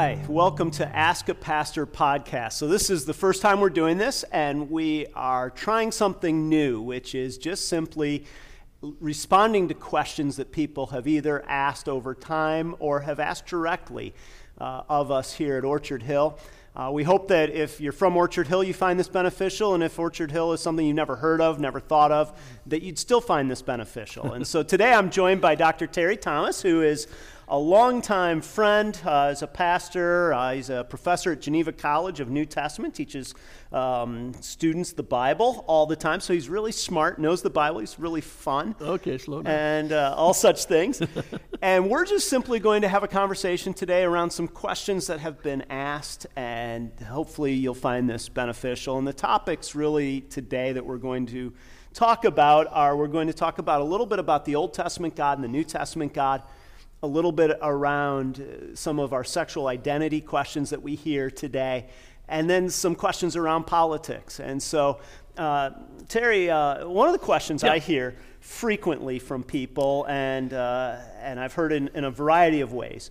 Hi, welcome to Ask a Pastor podcast. So, this is the first time we're doing this, and we are trying something new, which is just simply responding to questions that people have either asked over time or have asked directly uh, of us here at Orchard Hill. Uh, we hope that if you're from Orchard Hill, you find this beneficial, and if Orchard Hill is something you never heard of, never thought of, that you'd still find this beneficial. and so today I'm joined by Dr. Terry Thomas, who is a longtime friend uh, as a pastor. Uh, he's a professor at Geneva College of New Testament, teaches um, students the Bible all the time. So he's really smart, knows the Bible. He's really fun. Okay, slow down. And uh, all such things. and we're just simply going to have a conversation today around some questions that have been asked, and hopefully you'll find this beneficial. And the topics really today that we're going to talk about are we're going to talk about a little bit about the Old Testament God and the New Testament God a little bit around uh, some of our sexual identity questions that we hear today, and then some questions around politics. And so, uh, Terry, uh, one of the questions I hear frequently from people, and, uh, and I've heard in, in a variety of ways,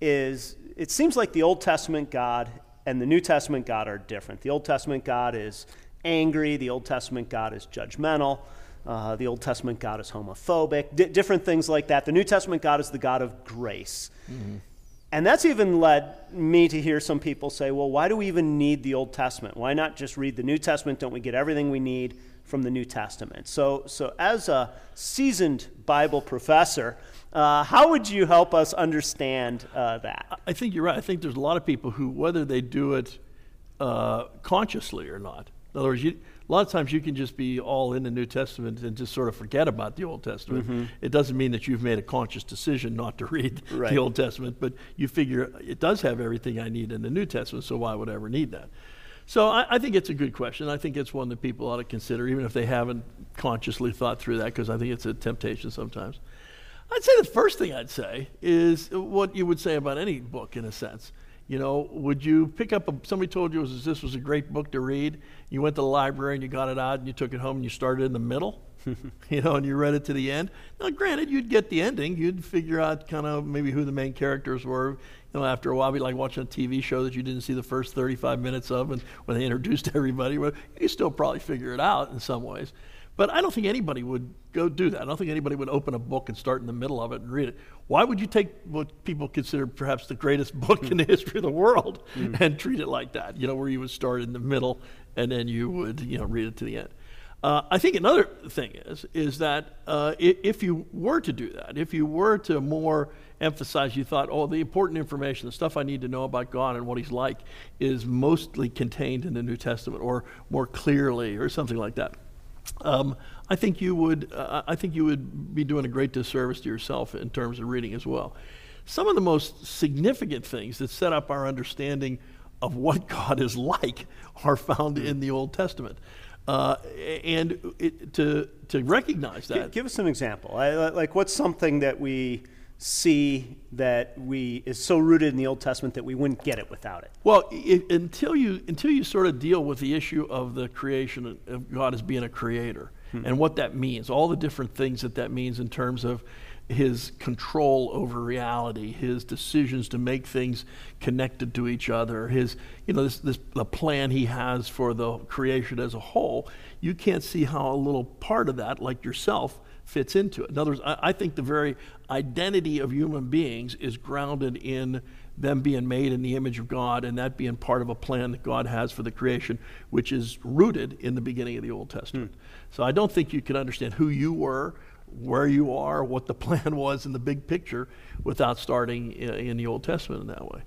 is it seems like the Old Testament God and the New Testament God are different. The Old Testament God is angry, the Old Testament God is judgmental. Uh, the Old Testament God is homophobic, different things like that. The New Testament God is the God of grace. Mm-hmm. And that's even led me to hear some people say, well, why do we even need the Old Testament? Why not just read the New Testament? Don't we get everything we need from the New Testament? So, so as a seasoned Bible professor, uh, how would you help us understand uh, that? I think you're right. I think there's a lot of people who, whether they do it uh, consciously or not, in other words, you, a lot of times you can just be all in the New Testament and just sort of forget about the Old Testament. Mm-hmm. It doesn't mean that you've made a conscious decision not to read right. the Old Testament, but you figure it does have everything I need in the New Testament, so why would I ever need that? So I, I think it's a good question. I think it's one that people ought to consider, even if they haven't consciously thought through that, because I think it's a temptation sometimes. I'd say the first thing I'd say is what you would say about any book, in a sense. You know, would you pick up a, somebody told you was, this was a great book to read? You went to the library and you got it out and you took it home and you started in the middle, you know, and you read it to the end. Now, granted, you'd get the ending. You'd figure out kind of maybe who the main characters were. You know, after a while, it'd be like watching a TV show that you didn't see the first 35 minutes of and when they introduced everybody. Well, you still probably figure it out in some ways. But I don't think anybody would go do that. I don't think anybody would open a book and start in the middle of it and read it. Why would you take what people consider perhaps the greatest book in the history of the world mm. and treat it like that? You know, where you would start in the middle and then you would, you know, read it to the end. Uh, I think another thing is is that uh, if you were to do that, if you were to more emphasize, you thought, oh, the important information, the stuff I need to know about God and what He's like, is mostly contained in the New Testament, or more clearly, or something like that um, I think you would uh, I think you would be doing a great disservice to yourself in terms of reading as well. Some of the most significant things that set up our understanding of what God is like are found in the Old Testament. Uh, and it, to to recognize that, give, us an example. I, like, what's something that we see that we is so rooted in the Old Testament that we wouldn't get it without it? Well, it, until you until you sort of deal with the issue of the creation of God as being a creator hmm. and what that means, all the different things that that means in terms of his control over reality, his decisions to make things connected to each other, his you know this this the plan he has for the creation as a whole. You can't see how a little part of that, like yourself, fits into it. In other words, I, I think the very identity of human beings is grounded in them being made in the image of God and that being part of a plan that God has for the creation, which is rooted in the beginning of the Old Testament. Hmm. So I don't think you can understand who you were, where you are, what the plan was in the big picture without starting in, in the Old Testament in that way.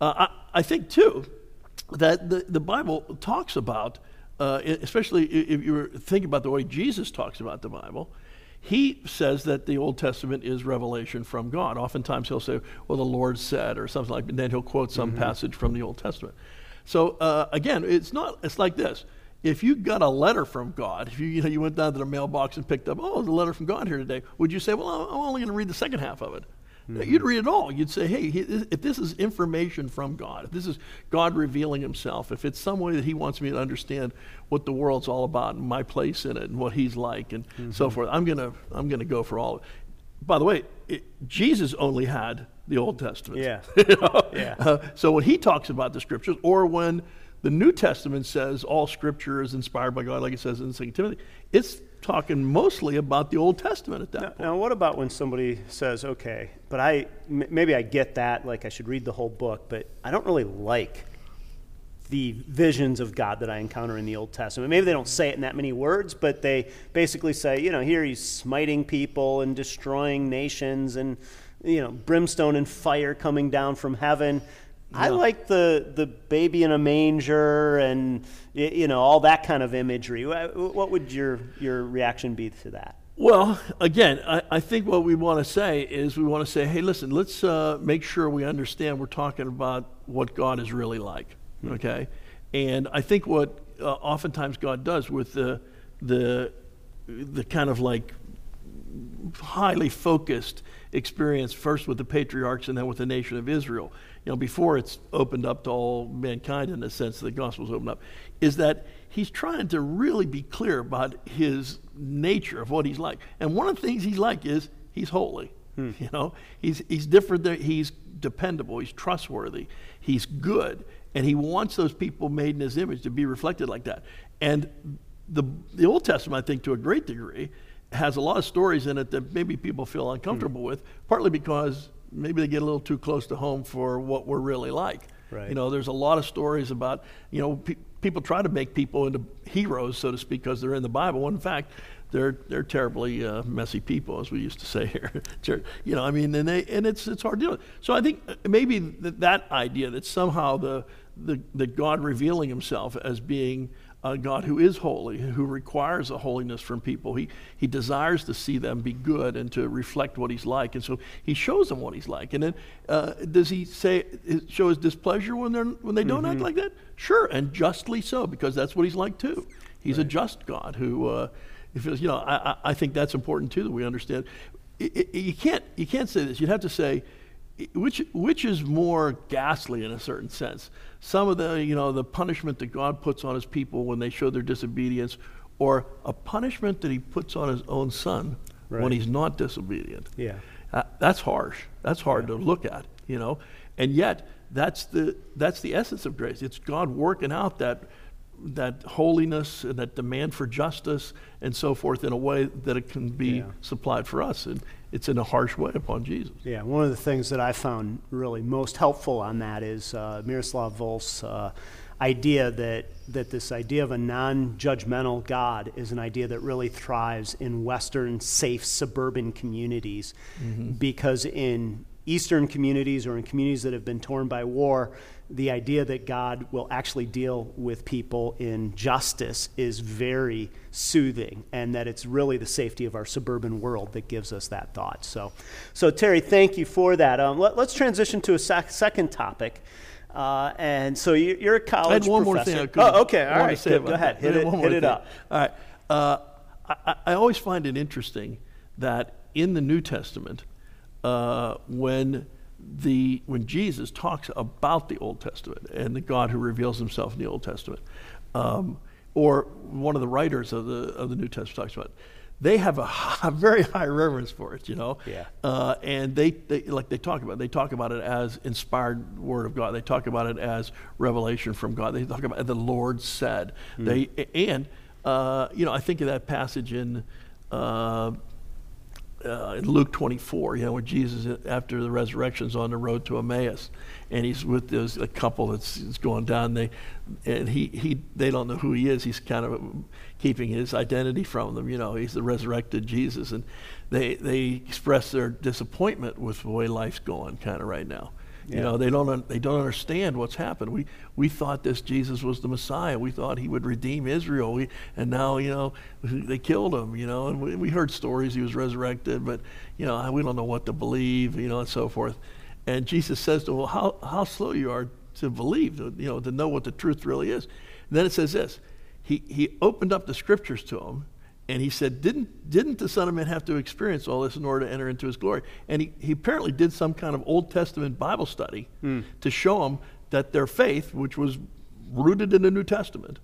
Uh, I, I, think, too, that the, the Bible talks about, uh, especially if you think about the way Jesus talks about the Bible, he says that the Old Testament is revelation from God. Oftentimes he'll say, well, the Lord said, or something like that, and then he'll quote some mm-hmm. passage from the Old Testament. So uh, again, it's not, it's like this. If you got a letter from God, if you, you, know, you went down to the mailbox and picked up, oh, there's a letter from God here today, would you say, well, I'm only going to read the second half of it? Mm-hmm. You'd read it all. You'd say, hey, if this is information from God, if this is God revealing himself, if it's some way that he wants me to understand what the world's all about and my place in it and what he's like and mm-hmm. so forth, I'm going to I'm to go for all of it. By the way, it, Jesus only had the Old Testament. Yeah. You know? Yeah. Uh, so when he talks about the scriptures, or when the New Testament says all scripture is inspired by God, like it says in 2 Timothy, it's talking mostly about the Old Testament at that Now, point. now, what about when somebody says, okay, but I, m- maybe I get that, like I should read the whole book, but I don't really like the visions of God that I encounter in the Old Testament. Maybe they don't say it in that many words, but they basically say, you know, here he's smiting people and destroying nations and, you know, brimstone and fire coming down from heaven. I like the, the baby in a manger and, you know, all that kind of imagery. What would your, your reaction be to that? Well, again, I, I think what we want to say is we want to say, hey, listen, let's uh, make sure we understand we're talking about what God is really like, okay? And I think what uh, oftentimes God does with the the the kind of like highly focused experience first with the patriarchs and then with the nation of Israel, you know, before it's opened up to all mankind in the sense the gospel's opened up, is that he's trying to really be clear about his nature of what he's like. And one of the things he's like is he's holy. Hmm. You know, he's he's different. There, he's dependable. He's trustworthy. He's good, and he wants those people made in his image to be reflected like that. And the the Old Testament, I think, to a great degree, has a lot of stories in it that maybe people feel uncomfortable with, partly because maybe they get a little too close to home for what we're really like. Right. You know, there's a lot of stories about, you know, pe- people try to make people into heroes, so to speak, because they're in the Bible. When in fact, they're they're terribly uh, messy people, as we used to say here. You know, I mean, and they and it's it's hard to do. So I think uh, maybe th- that idea that somehow the the the God revealing Himself as being a God who is holy, who requires a holiness from people. He, he desires to see them be good and to reflect what he's like. And so he shows them what he's like. And then uh, does he say, show his displeasure when, they're, when they don't act like that? Sure, and justly so, because that's what he's like too. He's a just God who, uh, if you know, I, I- think that's important too that we understand. I- I- you, can't, you can't say this. You'd have to say, which which is more ghastly in a certain sense some of the you know the punishment that god puts on his people when they show their disobedience or a punishment that he puts on his own son when he's not disobedient. Yeah. Uh, that's harsh. That's hard to look at you know? And yet that's the that's the essence of grace. It's god working out that that holiness and that demand for justice and so forth in a way that it can be Yeah. supplied for us. And it's in a harsh way upon jesus Yeah, one of the things that I found really most helpful on that is uh, Miroslav Volf's uh, idea that, that this idea of a non judgmental God is an idea that really thrives in Western, safe, suburban communities. Because in Eastern communities or in communities that have been torn by war, the idea that God will actually deal with people in justice is very soothing, and that it's really the safety of our suburban world that gives us that thought. So, so Terry, thank you for that. Um, let, us transition to a sec- second topic. Uh, and so you, you're a college I had one more thing I could. oh, okay, all right, good. Go ahead, hit it, had one more hit it up. All right. Uh, I- I always find it interesting that in the New Testament, uh, when the when Jesus talks about the Old Testament and the God who reveals Himself in the Old Testament, um, or one of the writers of the of the New Testament talks about, it, they have a, very high reverence for it. You know. Yeah. Uh, and they, they like they talk about it, they talk about it as inspired word of God. They talk about it as revelation from God. They talk about it, the Lord said. They and uh, you know I think of that passage in. Uh, uh, in Luke 24, you know, where Jesus, after the resurrection, is on the road to Emmaus, and he's with this a couple that's, that's going down. They, and he, he, they don't know who he is. He's kind of keeping his identity from them. You know, he's the resurrected Jesus, and they, they express their disappointment with the way life's going, kind of right now. You Yeah. know, they don't they don't understand what's happened. We we thought this Jesus was the Messiah. We thought he would redeem Israel. We, and now you know they killed him. You know, and we, we heard stories he was resurrected, but you know we don't know what to believe. You know, and so forth. And Jesus says to them, well, how how slow you are to believe. To, you know, to know what the truth really is. And then it says this. He he opened up the scriptures to him. And he said, didn't, didn't the Son of Man have to experience all this in order to enter into his glory? And he, he apparently did some kind of Old Testament Bible study to show them that their faith, which was rooted in the New Testament,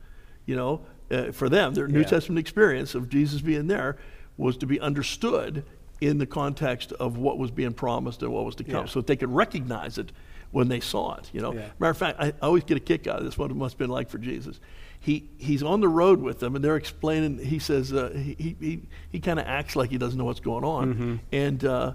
you know, uh, for them, their New Yeah. Testament experience of Jesus being there was to be understood in the context of what was being promised and what was to come, Yeah. so that they could recognize it when they saw it. You know, Yeah. matter of fact, I, I always get a kick out of this. What it must have been like for Jesus. He he's on the road with them, and they're explaining. He says uh, he he he, kind of acts like he doesn't know what's going on, Mm-hmm. and. Uh,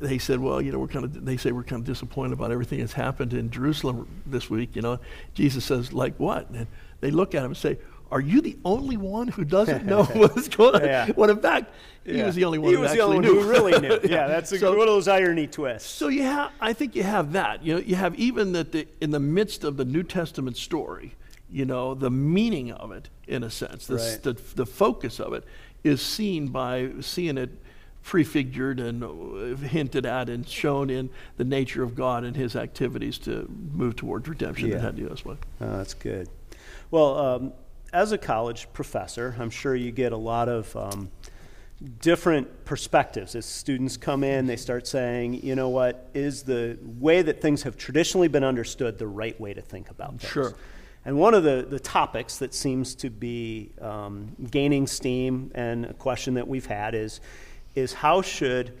they said, well, you know, we're kind of, they say we're kind of disappointed about everything that's happened in Jerusalem this week, you know. Jesus says, like what? And they look at him and say, are you the only one who doesn't know what's going on? Yeah. When in fact, he Yeah. was the only one He who was the only knew. one who really knew. Yeah, that's a, So- one of those irony twists. so you have, I think you have that. You know, you have even that the, in the midst of the New Testament story, you know, the meaning of it, in a sense, the, Right. the, the focus of it is seen by seeing it prefigured and uh, hinted at and shown in the nature of God and His activities to move towards redemption Yeah. that had to us with. Oh, that's good. Well, um, as a college professor, I'm sure you get a lot of um, different perspectives. As students come in, they start saying, you know what, is the way that things have traditionally been understood the right way to think about things? Sure. And one of the, the topics that seems to be um, gaining steam and a question that we've had is, is how should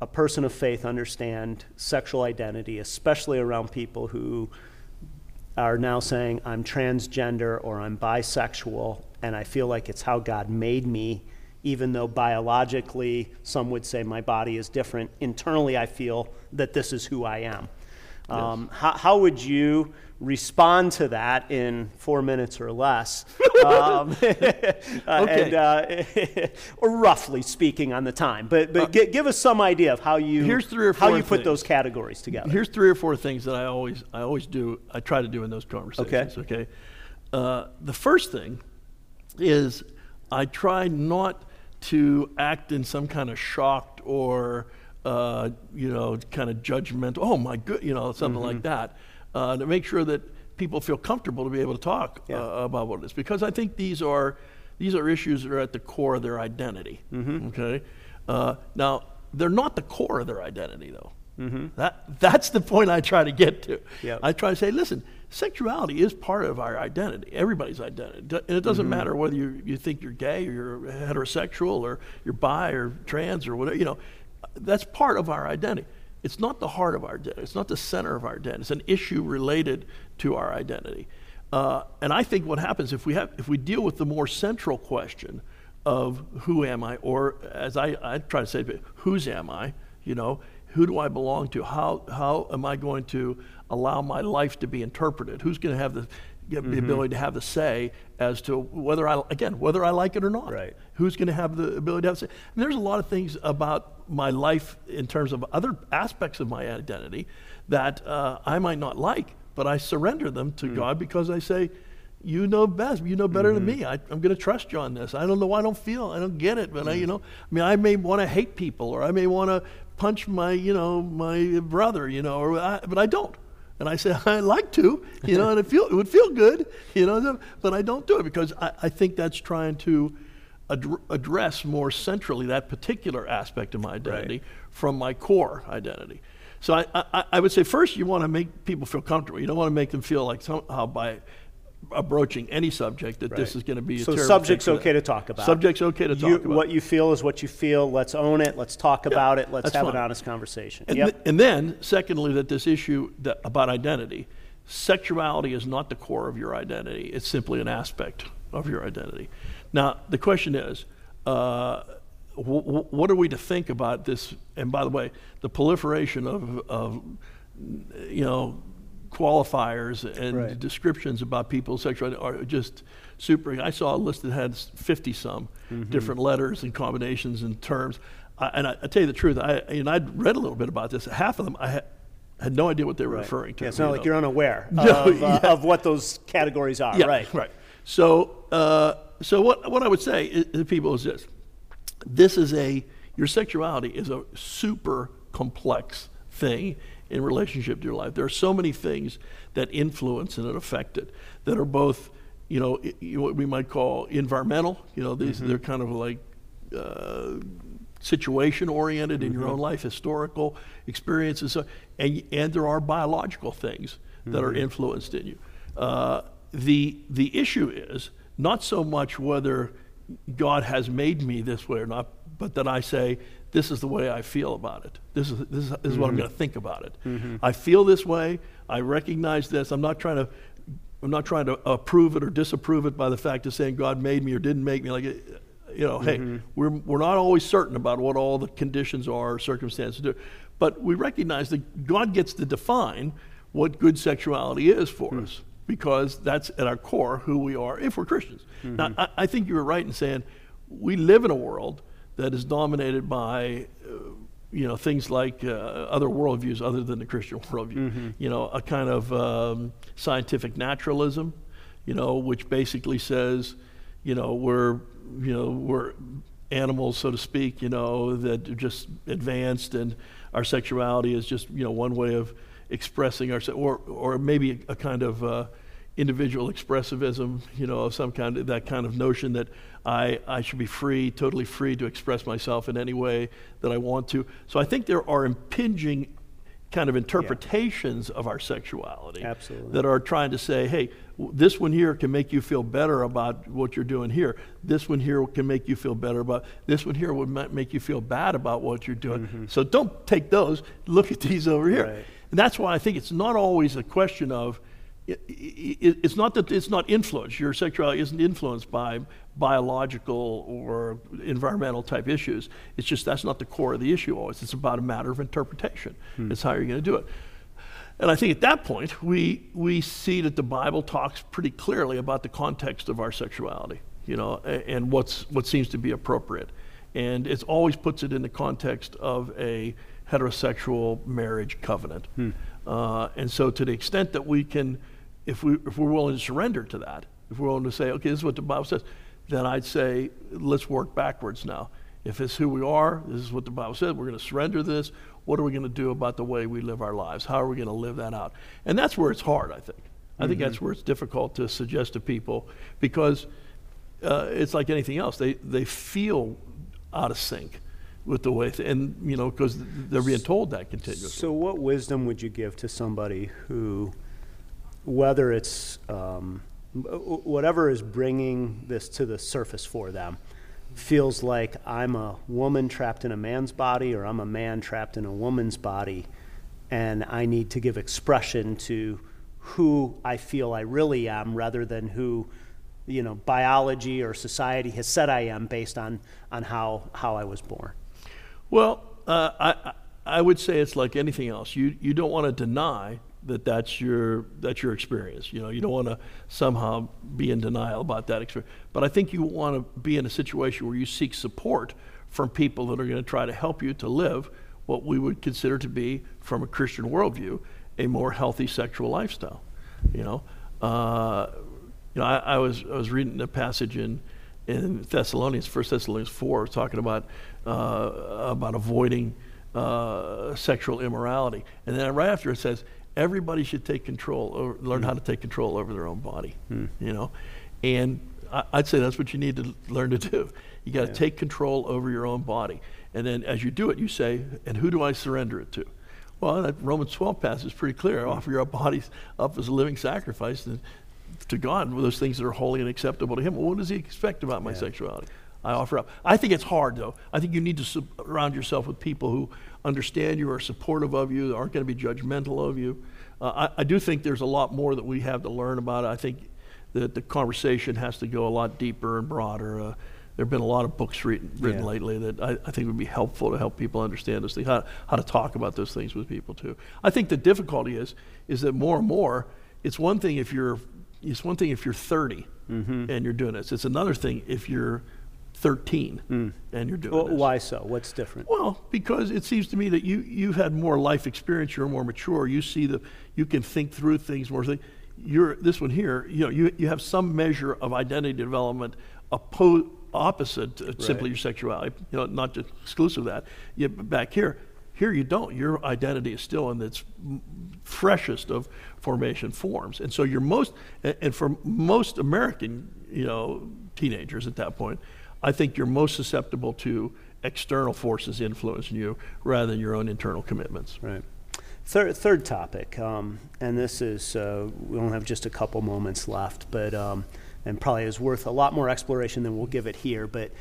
a person of faith understand sexual identity, especially around people who are now saying, I'm transgender or I'm bisexual, and I feel like it's how God made me, even though biologically some would say my body is different. Internally, I feel that this is who I am. Um, how, how would you respond to that in four minutes or less? um, uh, and, uh, or roughly speaking on the time, but, but gi- give us some idea of how you, Uh, Here's three or how you put things. those categories together. Here's three or four things that I always I always do. I try to do in those conversations. Okay. Uh, the first thing is I try not to act in some kind of shocked or uh, you know kind of judgmental. Oh my good, you know something like that. Uh, to make sure that people feel comfortable to be able to talk Yeah. uh, about what it is, because I think these are these are issues that are at the core of their identity. Okay. Uh, now they're not the core of their identity though. That, that's the point I try to get to. Yep. I try to say, listen, sexuality is part of our identity, everybody's identity. And it doesn't matter whether you, you think you're gay or you're heterosexual or you're bi or trans or whatever, you know, that's part of our identity. It's not the heart of our identity. It's not the center of our identity. It's an issue related to our identity. Uh, and I think what happens if we, have, if we deal with the more central question of who am I, or as I, I try to say, whose am I, you know, who do I belong to? How, how am I going to allow my life to be interpreted? Who's going to have the, get Mm-hmm. the ability to have the say as to whether I, again, whether I like it or not? Right. Who's going to have the ability to have say? And there's a lot of things about my life in terms of other aspects of my identity that uh, I might not like, but I surrender them Mm. to God because I say, you know best. You know better Mm-hmm. than me. I, I'm going to trust you on this. I don't know. I don't feel. I don't get it. But I, Mm. you know, I mean, I may want to hate people, or I may want to punch my, you know, my brother, you know, or I, but I don't. And I say I like to, you know, and it feel it would feel good, you know, but I don't do it because I, I think that's trying to ad- address more centrally that particular aspect of my identity from my core identity. So I, I, I would say first you want to make people feel comfortable. You don't want to make them feel like somehow by broaching any subject that this Right. is going to be a So terrible subject's thing for okay them. to talk about. Subject's okay to talk You- about. What you feel is what you feel. Let's own it. Let's talk about it. Let's that's have an fine. honest conversation. And, yep. th- and then, secondly, that this issue that, about identity, sexuality is not the core of your identity. It's simply an aspect of your identity. Now, the question is, uh, w- w- what are we to think about this? And by the way, the proliferation of, of you know, qualifiers and Right. descriptions about people's sexuality are just super. I saw a list that had 50 some Mm-hmm. different letters and combinations and terms. I, and I, I tell you the truth, I, and I'd read a little bit about this. Half of them I had, had no idea what they were Right. referring to. Yeah, it's not you like know. you're unaware No, of, uh, yeah. of what those categories are. Yeah, right. right. So, uh, so what, what I would say to people is this: this is a your sexuality is a super complex thing in relationship to your life. There are so many things that influence and that affect it that are both, you know, what we might call environmental. You know, these they're kind of like. Uh, situation oriented in your own life, historical experiences, and, and there are biological things that are influenced in you. Uh, the, the issue is not so much whether God has made me this way or not, but that I say, this is the way I feel about it. This is, this is, this is what I'm mm-hmm. going to think about it. Mm-hmm. I feel this way. I recognize this. I'm not trying to I'm not trying to approve it or disapprove it by the fact of saying God made me or didn't make me. Like, you know, hey, mm-hmm. we're, we're not always certain about what all the conditions are or circumstances do. But we recognize that God gets to define what good sexuality is for hmm. us because that's at our core who we are if we're Christians. Now, I, I think you were right in saying we live in a world that is dominated by, uh, you know, things like uh, other worldviews other than the Christian worldview. You know, a kind of um, scientific naturalism, you know, which basically says, you know, we're, you know, we're animals, so to speak, you know, that are just advanced and our sexuality is just, you know, one way of expressing ourselves, or, or maybe a, kind of uh, individual expressivism, you know, of some kind of that kind of notion that I, I should be free, totally free to express myself in any way that I want to. So I think there are impinging kind of interpretations of our sexuality Absolutely. that are trying to say, hey, w- this one here can make you feel better about what you're doing here. This one here can make you feel better about. This one here would make you feel bad about what you're doing. Mm-hmm. So don't take those. Look at these over here. Right. And that's why I think it's not always a question of, i- i- i- it's not that it's not influenced. Your sexuality isn't influenced by biological or environmental type issues. It's just that's not the core of the issue always. It's about a matter of interpretation. It's how you're going to do it. And I think at that point, we, we see that the Bible talks pretty clearly about the context of our sexuality, you know, a- and what's, what seems to be appropriate. And it always puts it in the context of a heterosexual marriage covenant. Uh, and so, to the extent that we can, if, we, if we're willing to surrender to that, if we're willing to say, okay, this is what the Bible says, then I'd say, let's work backwards now. If it's who we are, this is what the Bible says, we're going to surrender this. What are we going to do about the way we live our lives? How are we going to live that out? And that's where it's hard, I think. I think that's where it's difficult to suggest to people because uh, it's like anything else. They, they feel out of sync with the way, th- and, you know, because they're being told that continuously. So, what wisdom would you give to somebody who, whether it's um, whatever is bringing this to the surface for them, feels like I'm a woman trapped in a man's body or I'm a man trapped in a woman's body, and I need to give expression to who I feel I really am rather than who you know biology or society has said I am based on on how how I was born. Well, uh, I, I would say it's like anything else. You, you don't want to deny that that's your, that's your experience. You know, you don't want to somehow be in denial about that experience. But I think you want to be in a situation where you seek support from people that are going to try to help you to live what we would consider to be, from a Christian worldview, a more healthy sexual lifestyle. You know, uh, you know, I, I was I was reading a passage in in Thessalonians, First Thessalonians four, talking about uh, about avoiding uh, sexual immorality, and then right after it says everybody should take control, over, learn hmm. how to take control over their own body. Hmm. You know, and I, I'd say that's what you need to learn to do. You got to take control over your own body, and then as you do it, you say, "And who do I surrender it to?" Well, that Romans 12 passage is pretty clear. Hmm. Offer your bodies up as a living sacrifice to, to God, those things that are holy and acceptable to Him. Well, what does He expect about my sexuality? I offer up. I think it's hard, though. I think you need to surround yourself with people who understand you, are supportive of you, aren't going to be judgmental of you. Uh, I, I do think there's a lot more that we have to learn about it. I think that the conversation has to go a lot deeper and broader. Uh, there have been a lot of books written, written Yeah. lately that I, I think would be helpful to help people understand this thing, how, how to talk about those things with people too. I think the difficulty is is that more and more, it's one thing if you're it's one thing if you're 30 Mm-hmm. and you're doing this. It's another thing if you're 13 hmm. and you're doing Well, this. why so? What's different? Well, because it seems to me that you you've had more life experience. You're more mature. You see the you can think through things more. You're this one here. You know, you you have some measure of identity development oppo- opposite to simply your sexuality. You know, not just exclusive of that. You, back here, here you don't. Your identity is still in its freshest of formation forms, and so you're most and and for most American, you know, teenagers at that point, I think you're most susceptible to external forces influencing you rather than your own internal commitments. Right. Third, third topic, um, and this is, uh, we only have just a couple moments left, but, um, and probably is worth a lot more exploration than we'll give it here, but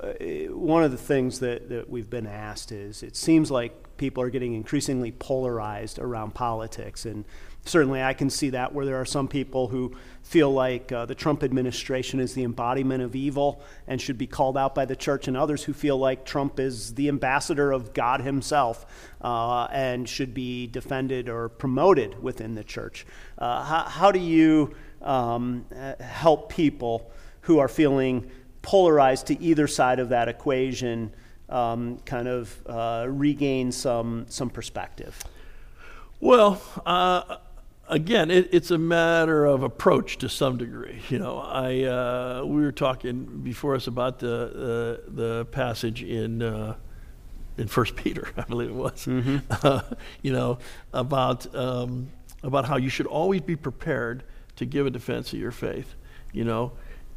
uh, one of the things that, that we've been asked is it seems like people are getting increasingly polarized around politics. And certainly I can see that where there are some people who feel like uh, the Trump administration is the embodiment of evil and should be called out by the church, and others who feel like Trump is the ambassador of God himself uh, and should be defended or promoted within the church. Uh, how, how, do you um, help people who are feeling polarized to either side of that equation um, kind of uh, regain some, some perspective? Well, uh, again, it, it's a matter of approach to some degree. You know, I uh, we were talking before us about the uh, the passage in uh, in First Peter, I believe it was. Mm-hmm. you know, about um, about how you should always be prepared to give a defense of your faith. You know,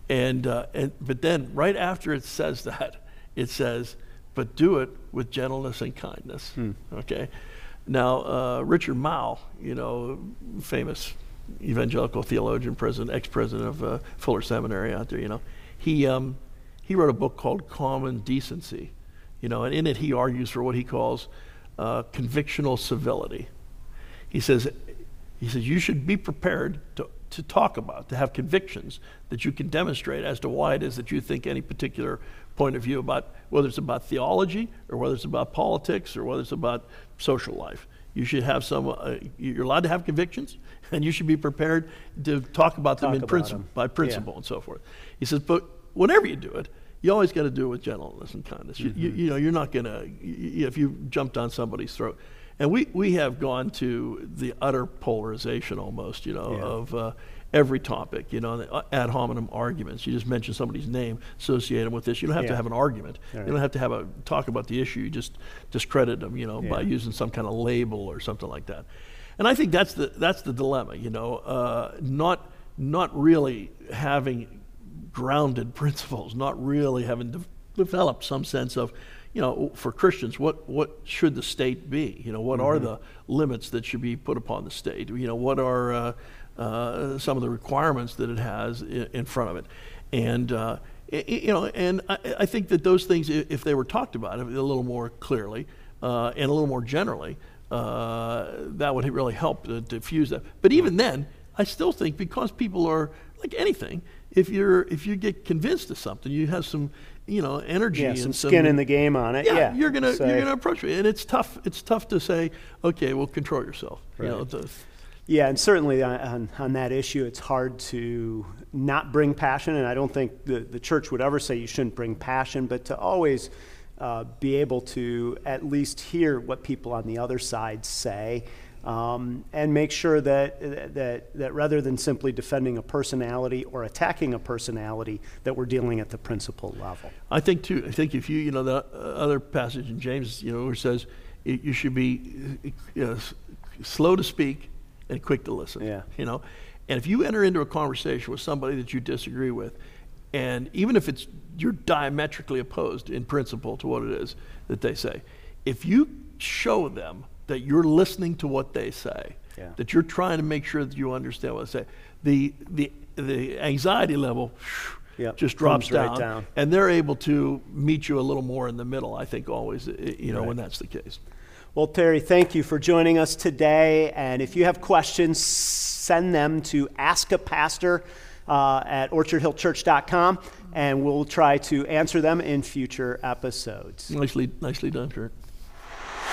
and uh, and but then right after it says that, it says, "But do it with gentleness and kindness." Hmm. Okay. Now, uh, Richard Mouw, you know, famous evangelical theologian, president, ex-president of uh, Fuller Seminary out there, you know, he um, he wrote a book called Common Decency, you know, and in it he argues for what he calls uh, convictional civility. He says he says you should be prepared to to talk about, to have convictions that you can demonstrate as to why it is that you think any particular point of view about whether it's about theology or whether it's about politics or whether it's about social life. You should have some, uh, you're allowed to have convictions, and you should be prepared to talk about talk them in principle, by principle yeah. and so forth. He says, but whenever you do it, you always got to do it with gentleness and kindness. Mm-hmm. You, you, you, know, you're not going to, if you jumped on somebody's throat. And we, we have gone to the utter polarization almost, you know, yeah. of, uh, every topic, you know, uh, ad hominem arguments. You just mention somebody's name, associate them with this. You don't have yeah. to have an argument. Right. You don't have to have a talk about the issue. You just discredit them, you know, yeah. by using some kind of label or something like that. And I think that's the that's the dilemma, you know, uh, not not really having grounded principles, not really having de- developed some sense of you know, for Christians, what, what should the state be? You know, what mm-hmm. are the limits that should be put upon the state? You know, what are uh, uh, some of the requirements that it has in, in front of it. And, uh, you know, and I, I, think that those things, if they were talked about a little more clearly uh, and a little more generally, uh, that would really help to diffuse that. But even then, I still think because people are like anything, if you're if you get convinced of something, you have some you know energy yeah, and some skin in the game on it. Yeah, yeah. you're gonna you're gonna approach it, and it's tough. It's tough to say, okay, well, control yourself. Right. You know, yeah, and certainly on, on that issue, it's hard to not bring passion, and I don't think the, the church would ever say you shouldn't bring passion, but to always uh, be able to at least hear what people on the other side say. Um, and make sure that, that, that rather than simply defending a personality or attacking a personality, that we're dealing at the principle level. I think too. I think if you, you know, the other passage in James, you know, where it says you should be uh, slow to speak, and quick to listen. Yeah. You know, and if you enter into a conversation with somebody that you disagree with, and even if it's you're diametrically opposed in principle to what it is that they say, if you show them that you're listening to what they say, yeah. that you're trying to make sure that you understand what they say, the the the anxiety level yep. just drops down, right down, and they're able to meet you a little more in the middle. I think always, you know, right. when that's the case. Well, Terry, thank you for joining us today. And if you have questions, send them to Ask a Pastor uh, at orchardhillchurch.com, and we'll try to answer them in future episodes. Nicely, nicely done, Kurt.